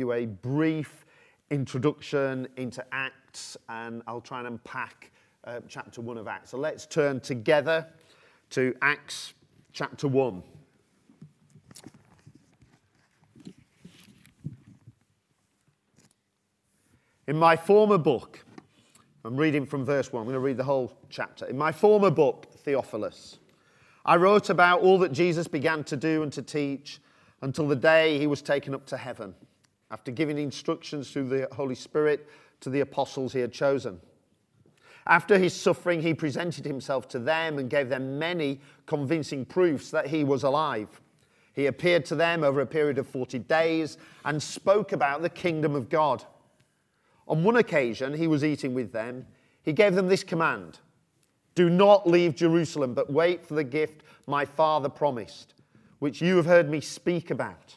you a brief introduction into Acts, and I'll try and unpack uh, chapter 1 of Acts. So let's turn together to Acts chapter 1. In my former book, I'm reading from verse 1, I'm going to read the whole chapter. In my former book, Theophilus, I wrote about all that Jesus began to do and to teach until the day he was taken up to heaven, after giving instructions through the Holy Spirit to the apostles he had chosen. After his suffering, he presented himself to them and gave them many convincing proofs that he was alive. He appeared to them over a period of 40 days and spoke about the kingdom of God. On one occasion, he was eating with them. He gave them this command Do not leave Jerusalem, but wait for the gift my father promised, which you have heard me speak about.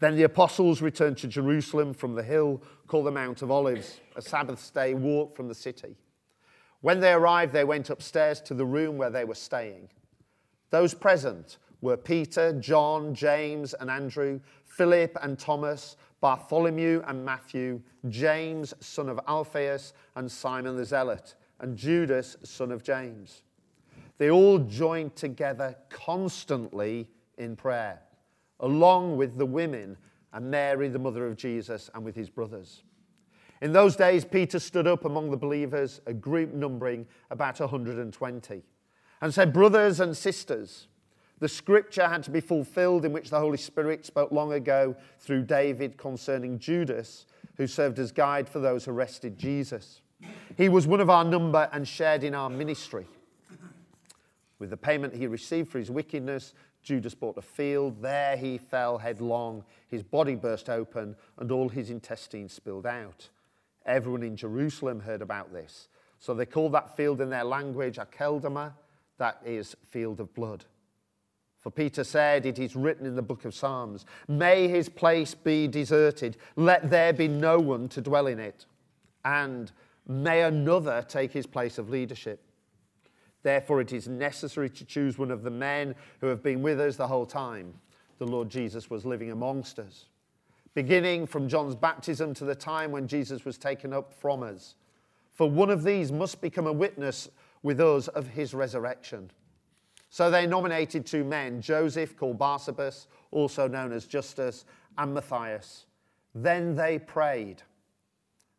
Then the apostles returned to Jerusalem from the hill called the Mount of Olives, a Sabbath day walk from the city. When they arrived, they went upstairs to the room where they were staying. Those present were Peter, John, James, and Andrew, Philip and Thomas, Bartholomew and Matthew, James, son of Alphaeus, and Simon the Zealot and Judas, son of James. They all joined together constantly in prayer, along with the women and Mary, the mother of Jesus, and with his brothers. In those days, Peter stood up among the believers, a group numbering about 120, and said, Brothers and sisters, the scripture had to be fulfilled in which the Holy Spirit spoke long ago through David concerning Judas, who served as guide for those who arrested Jesus. He was one of our number and shared in our ministry. With the payment he received for his wickedness, Judas bought a field. There he fell headlong. His body burst open, and all his intestines spilled out. Everyone in Jerusalem heard about this. So they called that field in their language Akeldama, that is, field of blood. For Peter said, It is written in the book of Psalms, May his place be deserted, let there be no one to dwell in it. And may another take his place of leadership. Therefore, it is necessary to choose one of the men who have been with us the whole time the Lord Jesus was living amongst us, beginning from John's baptism to the time when Jesus was taken up from us. For one of these must become a witness with us of his resurrection. So they nominated two men, Joseph, called Barsabbas, also known as Justus, and Matthias. Then they prayed.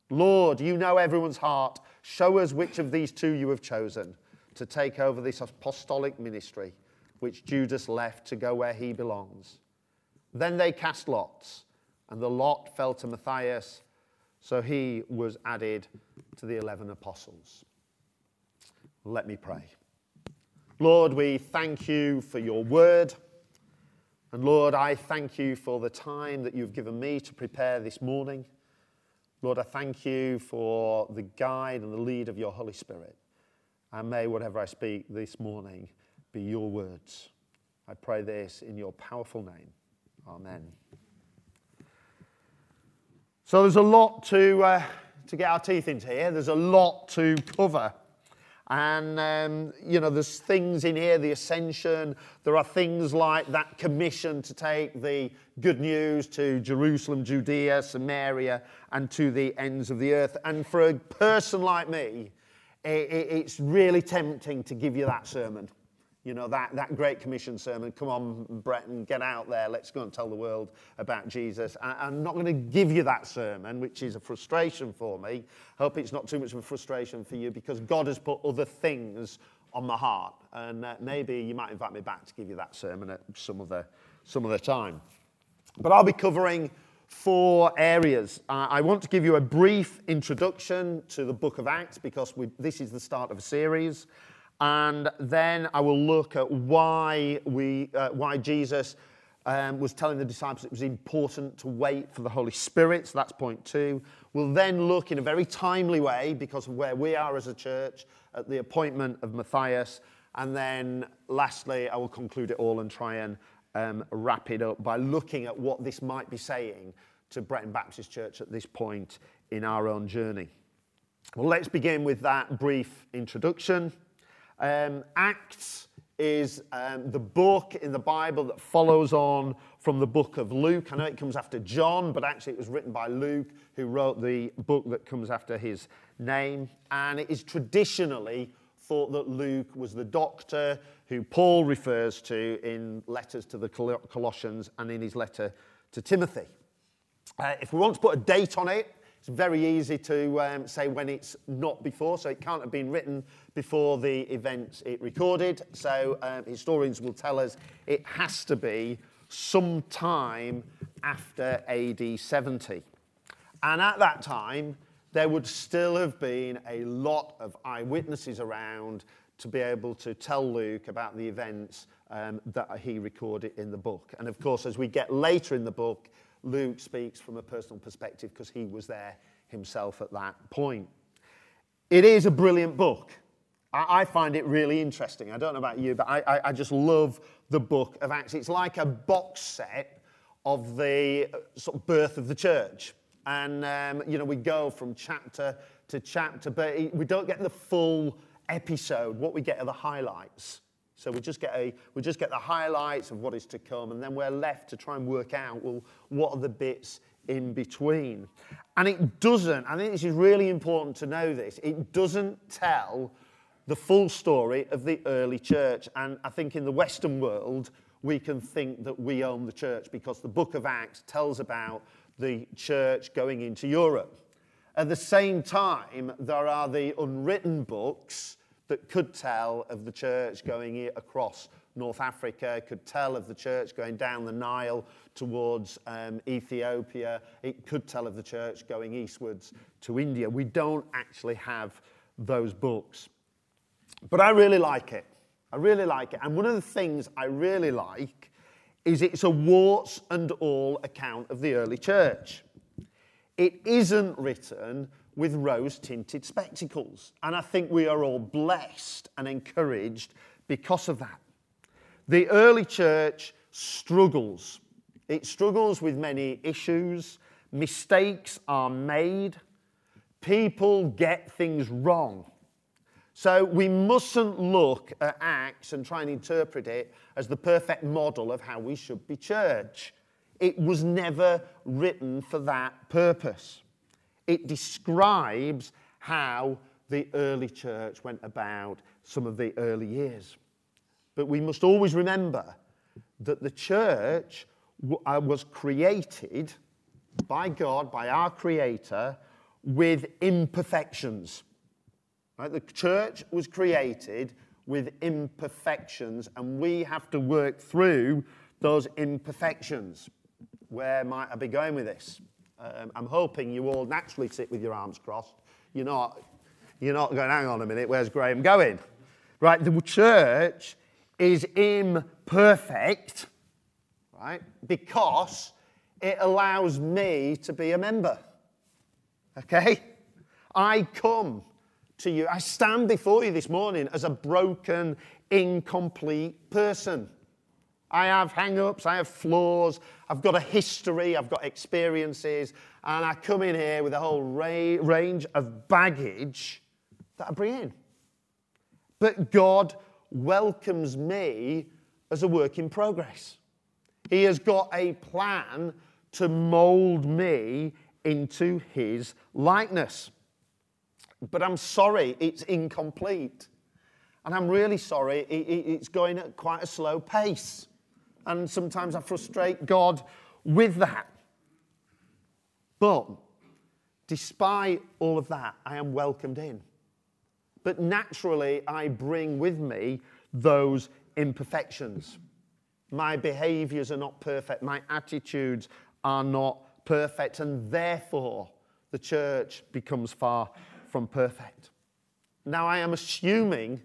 Lord, you know everyone's heart. Show us which of these two you have chosen to take over this apostolic ministry, which Judas left to go where he belongs. Then they cast lots, and the lot fell to Matthias, so he was added to the 11 apostles. Let me pray. Lord, we thank you for your word. And Lord, I thank you for the time that you've given me to prepare this morning. Lord, I thank you for the guide and the lead of your Holy Spirit. And may whatever I speak this morning be your words. I pray this in your powerful name. Amen. So there's a lot to, uh, to get our teeth into here. There's a lot to cover. And, um, you know, there's things in here, the ascension. There are things like that commission to take the good news to Jerusalem, Judea, Samaria, and to the ends of the earth. And for a person like me, it's really tempting to give you that sermon. You know, that, that Great Commission sermon, come on, Bretton, get out there, let's go and tell the world about Jesus. I, I'm not going to give you that sermon, which is a frustration for me. Hope it's not too much of a frustration for you because God has put other things on my heart. And uh, maybe you might invite me back to give you that sermon at some other, some other time. But I'll be covering four areas. Uh, I want to give you a brief introduction to the book of Acts because we, this is the start of a series. And then I will look at why, we, uh, why Jesus um, was telling the disciples it was important to wait for the Holy Spirit. So that's point two. We'll then look in a very timely way, because of where we are as a church, at the appointment of Matthias. And then lastly, I will conclude it all and try and um, wrap it up by looking at what this might be saying to Bretton Baptist Church at this point in our own journey. Well, let's begin with that brief introduction. Um, Acts is um, the book in the Bible that follows on from the book of Luke. I know it comes after John, but actually it was written by Luke, who wrote the book that comes after his name. And it is traditionally thought that Luke was the doctor who Paul refers to in letters to the Colossians and in his letter to Timothy. Uh, if we want to put a date on it, it's very easy to um, say when it's not before, so it can't have been written before the events it recorded. So um, historians will tell us it has to be sometime after AD 70. And at that time, there would still have been a lot of eyewitnesses around to be able to tell Luke about the events um, that he recorded in the book. And of course, as we get later in the book, Luke speaks from a personal perspective because he was there himself at that point. It is a brilliant book. I, I find it really interesting. I don't know about you, but I, I, I just love the book of Acts. It's like a box set of the uh, sort of birth of the church. And, um, you know, we go from chapter to chapter, but we don't get the full episode. What we get are the highlights. So we just get a we just get the highlights of what is to come, and then we're left to try and work out well what are the bits in between. And it doesn't. I think this is really important to know this. It doesn't tell the full story of the early church. And I think in the Western world, we can think that we own the church because the book of Acts tells about the church going into Europe. At the same time, there are the unwritten books that could tell of the church going across North Africa, could tell of the church going down the Nile towards um, Ethiopia. It could tell of the church going eastwards to India. We don't actually have those books. But I really like it. I really like it. And one of the things I really like is it's a warts and all account of the early church. It isn't written with rose tinted spectacles. And I think we are all blessed and encouraged because of that. The early church struggles. It struggles with many issues. Mistakes are made. People get things wrong. So we mustn't look at Acts and try and interpret it as the perfect model of how we should be church. It was never written for that purpose it describes how the early church went about some of the early years. But we must always remember that the church uh, was created by God, by our Creator, with imperfections. Right? The church was created with imperfections, and we have to work through those imperfections. Where might I be going with this? Um, I'm hoping you all naturally sit with your arms crossed. You're not, you're not going, hang on a minute, where's Graham going? Right, the church is imperfect, right, because it allows me to be a member. Okay? I come to you, I stand before you this morning as a broken, incomplete person. I have hang ups, I have flaws, I've got a history, I've got experiences, and I come in here with a whole ra- range of baggage that I bring in. But God welcomes me as a work in progress. He has got a plan to mold me into His likeness. But I'm sorry, it's incomplete. And I'm really sorry, it, it, it's going at quite a slow pace. And sometimes I frustrate God with that. But despite all of that, I am welcomed in. But naturally, I bring with me those imperfections. My behaviors are not perfect, my attitudes are not perfect, and therefore the church becomes far from perfect. Now, I am assuming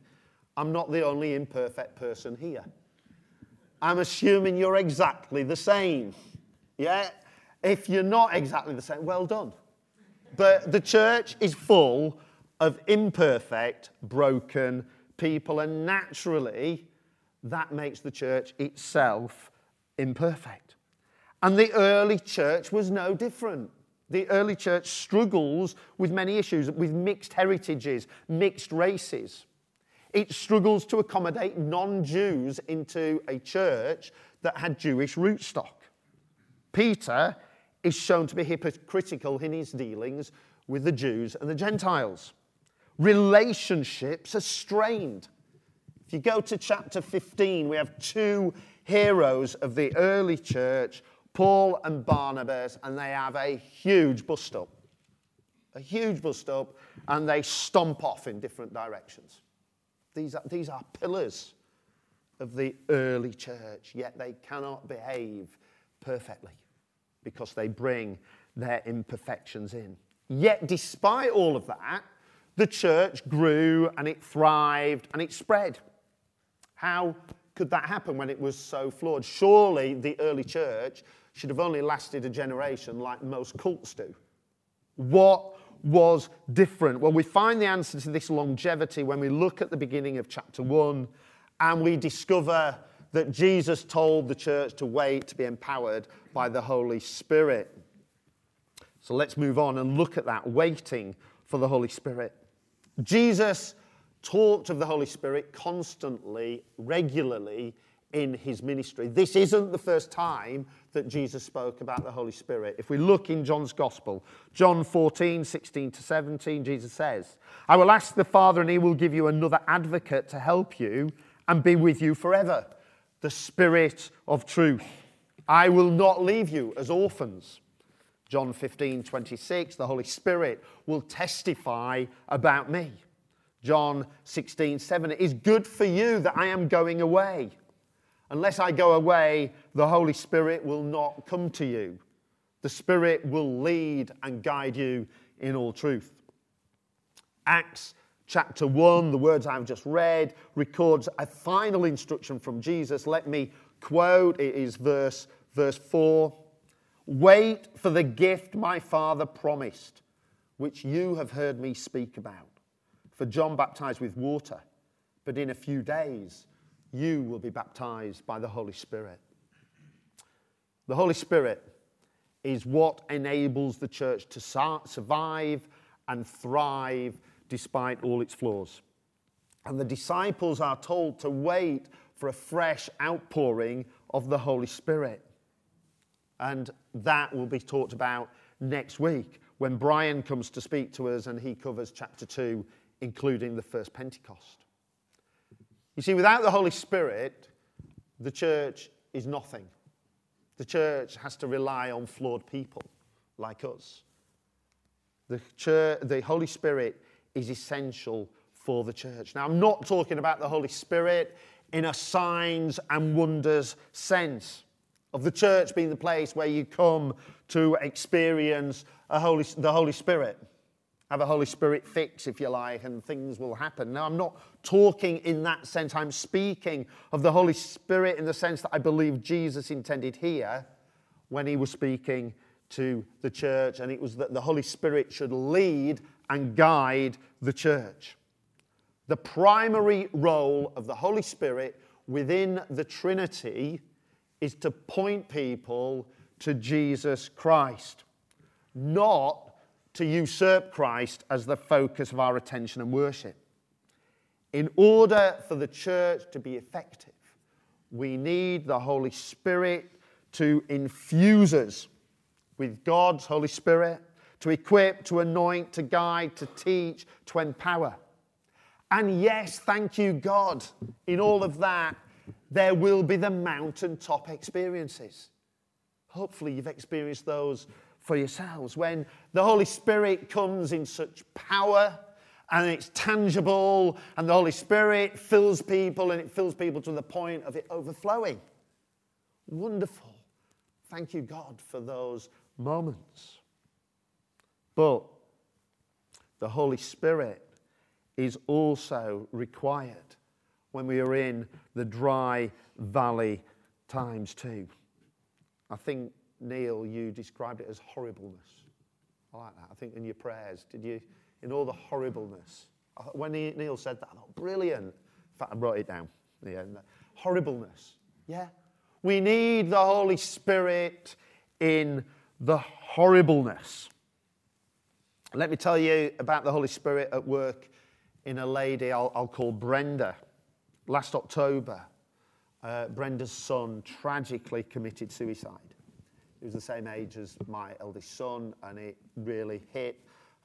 I'm not the only imperfect person here. I'm assuming you're exactly the same. Yeah? If you're not exactly the same, well done. But the church is full of imperfect, broken people, and naturally, that makes the church itself imperfect. And the early church was no different. The early church struggles with many issues, with mixed heritages, mixed races. It struggles to accommodate non Jews into a church that had Jewish rootstock. Peter is shown to be hypocritical in his dealings with the Jews and the Gentiles. Relationships are strained. If you go to chapter 15, we have two heroes of the early church, Paul and Barnabas, and they have a huge bust up. A huge bust up, and they stomp off in different directions. These are, these are pillars of the early church, yet they cannot behave perfectly because they bring their imperfections in. Yet, despite all of that, the church grew and it thrived and it spread. How could that happen when it was so flawed? Surely the early church should have only lasted a generation like most cults do. What was different? Well, we find the answer to this longevity when we look at the beginning of chapter 1 and we discover that Jesus told the church to wait to be empowered by the Holy Spirit. So let's move on and look at that waiting for the Holy Spirit. Jesus talked of the Holy Spirit constantly, regularly in his ministry. This isn't the first time that Jesus spoke about the Holy Spirit. If we look in John's Gospel, John 14, 16 to 17, Jesus says, I will ask the Father, and he will give you another advocate to help you and be with you forever the Spirit of truth. I will not leave you as orphans. John 15, 26, the Holy Spirit will testify about me. John 16, 7, it is good for you that I am going away. Unless I go away, the Holy Spirit will not come to you. The Spirit will lead and guide you in all truth. Acts chapter 1, the words I've just read, records a final instruction from Jesus. Let me quote it is verse, verse 4 Wait for the gift my Father promised, which you have heard me speak about. For John baptized with water, but in a few days you will be baptized by the Holy Spirit. The Holy Spirit is what enables the church to survive and thrive despite all its flaws. And the disciples are told to wait for a fresh outpouring of the Holy Spirit. And that will be talked about next week when Brian comes to speak to us and he covers chapter 2, including the first Pentecost. You see, without the Holy Spirit, the church is nothing. The church has to rely on flawed people like us. The, church, the Holy Spirit is essential for the church. Now, I'm not talking about the Holy Spirit in a signs and wonders sense of the church being the place where you come to experience Holy, the Holy Spirit. Have a Holy Spirit fix, if you like, and things will happen. Now, I'm not talking in that sense. I'm speaking of the Holy Spirit in the sense that I believe Jesus intended here when he was speaking to the church, and it was that the Holy Spirit should lead and guide the church. The primary role of the Holy Spirit within the Trinity is to point people to Jesus Christ, not to usurp Christ as the focus of our attention and worship. In order for the church to be effective, we need the Holy Spirit to infuse us with God's Holy Spirit to equip, to anoint, to guide, to teach, to empower. And yes, thank you, God. In all of that, there will be the mountaintop experiences. Hopefully, you've experienced those for yourselves. When the Holy Spirit comes in such power and it's tangible, and the Holy Spirit fills people and it fills people to the point of it overflowing. Wonderful. Thank you, God, for those moments. But the Holy Spirit is also required when we are in the dry valley times too. I think, Neil, you described it as horribleness. I like that. I think in your prayers, did you, in all the horribleness? When Neil said that, I thought, brilliant. In fact, I wrote it down. Yeah, horribleness. Yeah. We need the Holy Spirit in the horribleness. Let me tell you about the Holy Spirit at work in a lady I'll, I'll call Brenda. Last October, uh, Brenda's son tragically committed suicide. Was the same age as my eldest son, and it really hit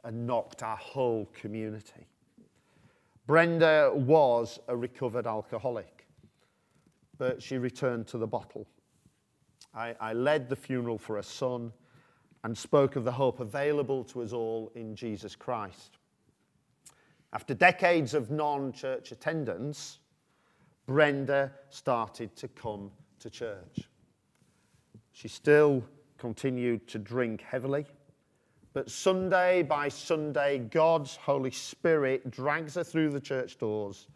and knocked our whole community. Brenda was a recovered alcoholic, but she returned to the bottle. I, I led the funeral for her son and spoke of the hope available to us all in Jesus Christ. After decades of non church attendance, Brenda started to come to church. She still continued to drink heavily, but Sunday by Sunday, God's Holy Spirit drags her through the church doors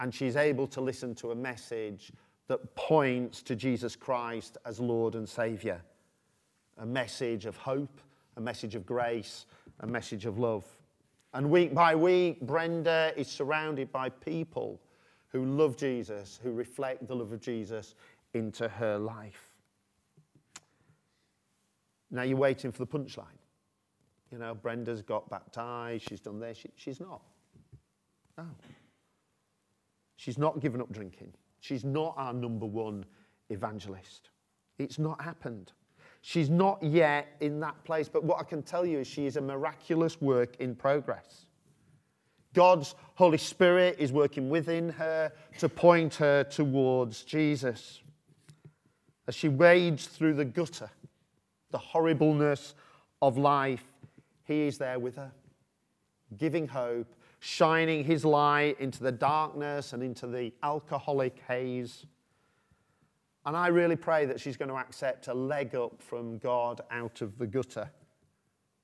and she's able to listen to a message that points to Jesus Christ as Lord and Saviour. A message of hope, a message of grace, a message of love. And week by week, Brenda is surrounded by people who love Jesus, who reflect the love of Jesus into her life. Now you're waiting for the punchline. You know, Brenda's got baptized, she's done this. She, she's not. No. She's not given up drinking. She's not our number one evangelist. It's not happened. She's not yet in that place, but what I can tell you is she is a miraculous work in progress. God's Holy Spirit is working within her to point her towards Jesus. As she wades through the gutter, the horribleness of life, He is there with her, giving hope, shining His light into the darkness and into the alcoholic haze. And I really pray that she's going to accept a leg up from God out of the gutter.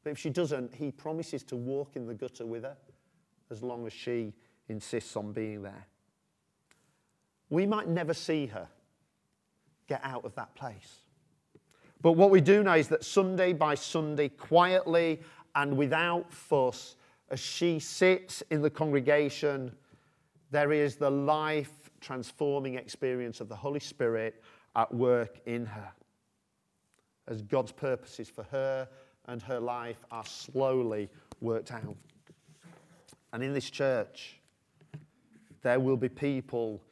But if she doesn't, He promises to walk in the gutter with her as long as she insists on being there. We might never see her get out of that place. But what we do know is that Sunday by Sunday, quietly and without fuss, as she sits in the congregation, there is the life transforming experience of the Holy Spirit at work in her. As God's purposes for her and her life are slowly worked out. And in this church, there will be people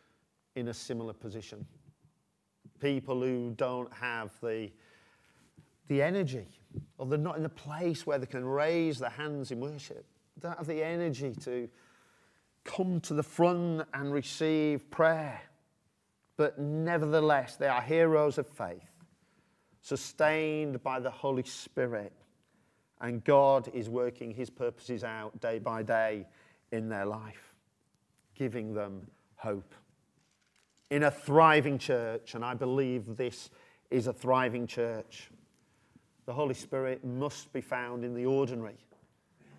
in a similar position. People who don't have the, the energy, or they're not in a place where they can raise their hands in worship. They don't have the energy to come to the front and receive prayer. But nevertheless, they are heroes of faith, sustained by the Holy Spirit and God is working his purposes out day by day in their life, giving them hope. In a thriving church, and I believe this is a thriving church, the Holy Spirit must be found in the ordinary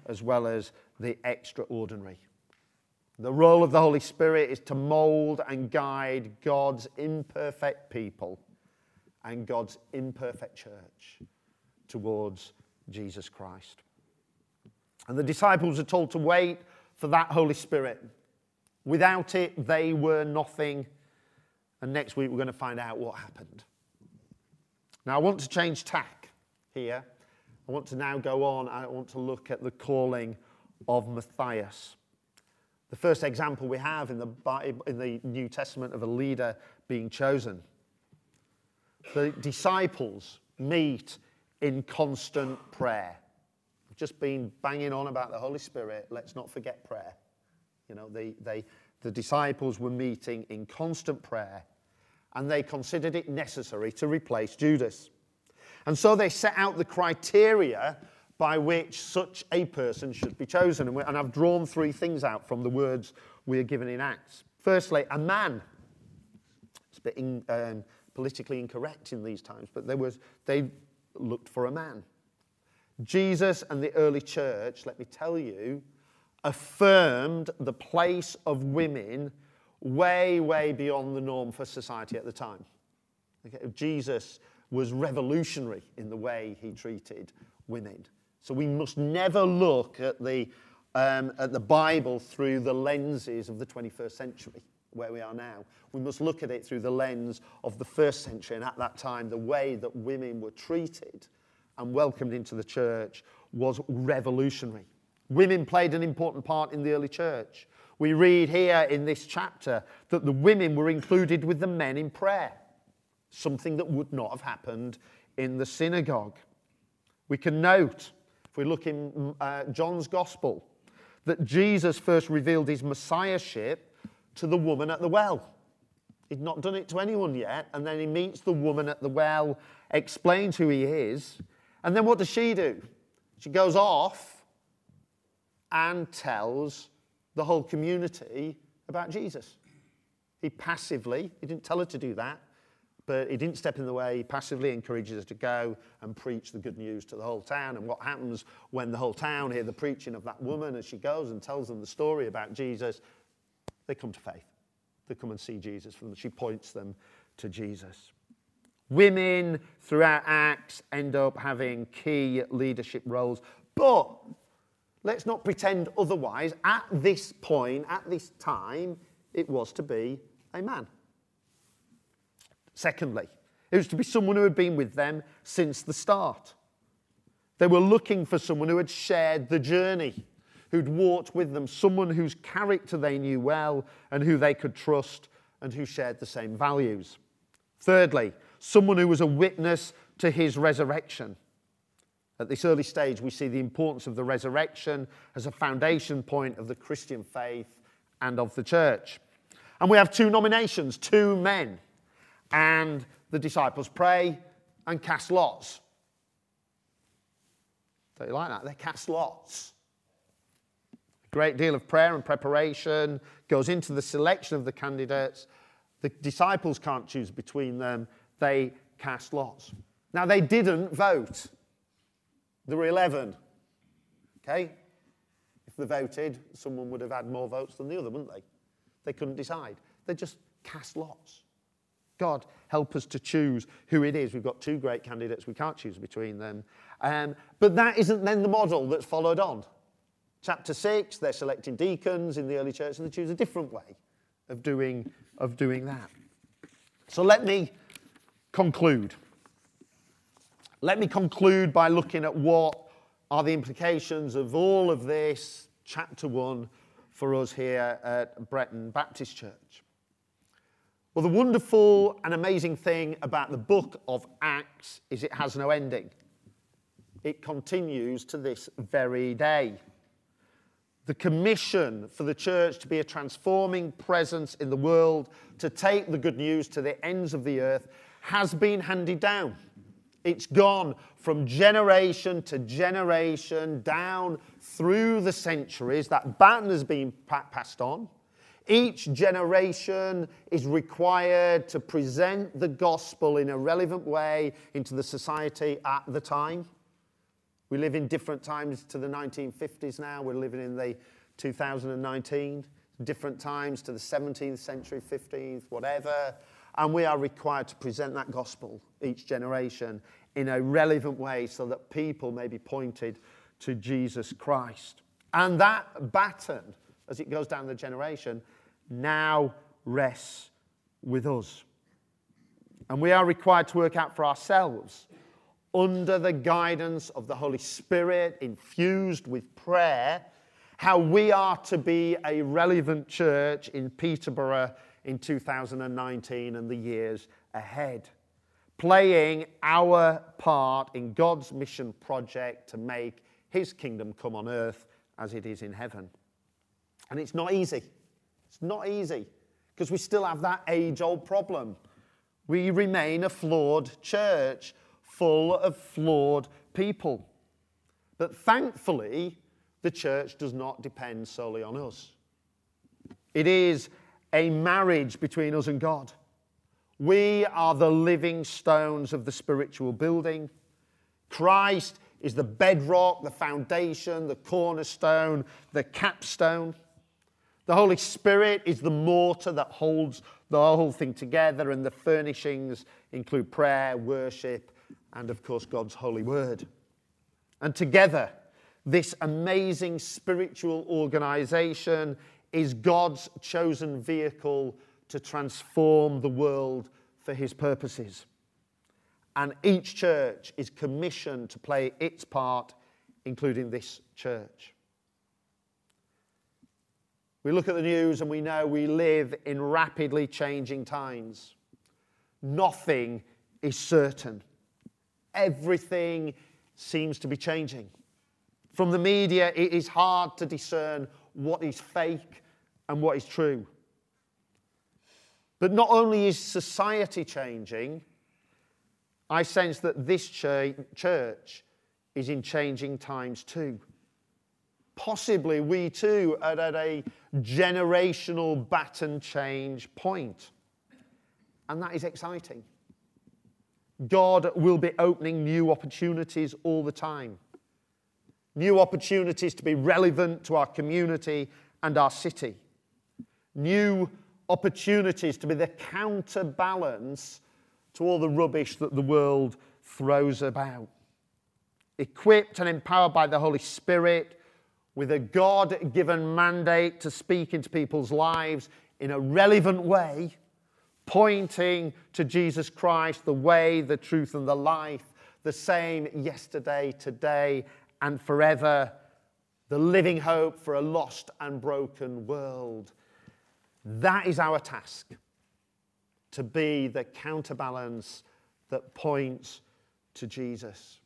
as well as the extraordinary. The role of the Holy Spirit is to mold and guide God's imperfect people and God's imperfect church towards Jesus Christ. And the disciples are told to wait for that Holy Spirit. Without it, they were nothing. And next week, we're going to find out what happened. Now, I want to change tack here. I want to now go on. I want to look at the calling of Matthias. The first example we have in the, in the New Testament of a leader being chosen. The disciples meet in constant prayer. I've just been banging on about the Holy Spirit. Let's not forget prayer. You know, they, they, the disciples were meeting in constant prayer and they considered it necessary to replace Judas. And so they set out the criteria by which such a person should be chosen. And, and I've drawn three things out from the words we are given in Acts. Firstly, a man. It's a bit in, um, politically incorrect in these times, but there was, they looked for a man. Jesus and the early church, let me tell you, affirmed the place of women way, way beyond the norm for society at the time. Okay? Jesus was revolutionary in the way he treated women. So we must never look at the, um, at the Bible through the lenses of the 21st century, where we are now. We must look at it through the lens of the first century, and at that time, the way that women were treated and welcomed into the church was revolutionary. Women played an important part in the early church. We read here in this chapter that the women were included with the men in prayer, something that would not have happened in the synagogue. We can note, if we look in uh, John's Gospel, that Jesus first revealed his messiahship to the woman at the well. He'd not done it to anyone yet, and then he meets the woman at the well, explains who he is, and then what does she do? She goes off and tells the whole community about Jesus. He passively, he didn't tell her to do that, but he didn't step in the way. He passively encourages her to go and preach the good news to the whole town. And what happens when the whole town hear the preaching of that woman as she goes and tells them the story about Jesus? They come to faith. They come and see Jesus. She points them to Jesus. Women throughout Acts end up having key leadership roles. But let's not pretend otherwise. At this point, at this time, it was to be a man. Secondly, it was to be someone who had been with them since the start. They were looking for someone who had shared the journey, who'd walked with them, someone whose character they knew well and who they could trust and who shared the same values. Thirdly, someone who was a witness to his resurrection. At this early stage, we see the importance of the resurrection as a foundation point of the Christian faith and of the church. And we have two nominations, two men. And the disciples pray and cast lots. Don't you like that? They cast lots. A great deal of prayer and preparation goes into the selection of the candidates. The disciples can't choose between them, they cast lots. Now, they didn't vote. There were 11. Okay? If they voted, someone would have had more votes than the other, wouldn't they? They couldn't decide. They just cast lots. God, help us to choose who it is. We've got two great candidates. We can't choose between them. Um, but that isn't then the model that's followed on. Chapter 6, they're selecting deacons in the early church and they choose a different way of doing, of doing that. So let me conclude. Let me conclude by looking at what are the implications of all of this, chapter 1, for us here at Bretton Baptist Church. Well, the wonderful and amazing thing about the book of Acts is it has no ending. It continues to this very day. The commission for the church to be a transforming presence in the world, to take the good news to the ends of the earth, has been handed down. It's gone from generation to generation, down through the centuries. That baton has been passed on. Each generation is required to present the gospel in a relevant way into the society at the time. We live in different times to the 1950s now. We're living in the 2019, different times to the 17th century, 15th, whatever. And we are required to present that gospel each generation in a relevant way so that people may be pointed to Jesus Christ. And that baton, as it goes down the generation, now rests with us. And we are required to work out for ourselves, under the guidance of the Holy Spirit, infused with prayer, how we are to be a relevant church in Peterborough in 2019 and the years ahead, playing our part in God's mission project to make his kingdom come on earth as it is in heaven. And it's not easy. It's not easy because we still have that age old problem. We remain a flawed church full of flawed people. But thankfully, the church does not depend solely on us. It is a marriage between us and God. We are the living stones of the spiritual building. Christ is the bedrock, the foundation, the cornerstone, the capstone. The Holy Spirit is the mortar that holds the whole thing together, and the furnishings include prayer, worship, and of course, God's holy word. And together, this amazing spiritual organization is God's chosen vehicle to transform the world for his purposes. And each church is commissioned to play its part, including this church. We look at the news and we know we live in rapidly changing times. Nothing is certain, everything seems to be changing. From the media, it is hard to discern what is fake and what is true. But not only is society changing, I sense that this church is in changing times too. Possibly we too are at a generational baton change point. And that is exciting. God will be opening new opportunities all the time. New opportunities to be relevant to our community and our city. New opportunities to be the counterbalance to all the rubbish that the world throws about. Equipped and empowered by the Holy Spirit, with a God given mandate to speak into people's lives in a relevant way, pointing to Jesus Christ, the way, the truth, and the life, the same yesterday, today, and forever, the living hope for a lost and broken world. That is our task to be the counterbalance that points to Jesus.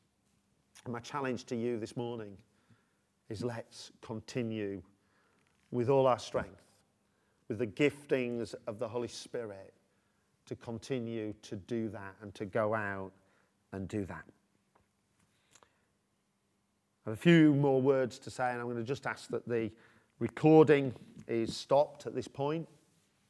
And my challenge to you this morning is let's continue with all our strength, with the giftings of the Holy Spirit, to continue to do that and to go out and do that. I have a few more words to say, and I'm going to just ask that the recording is stopped at this point.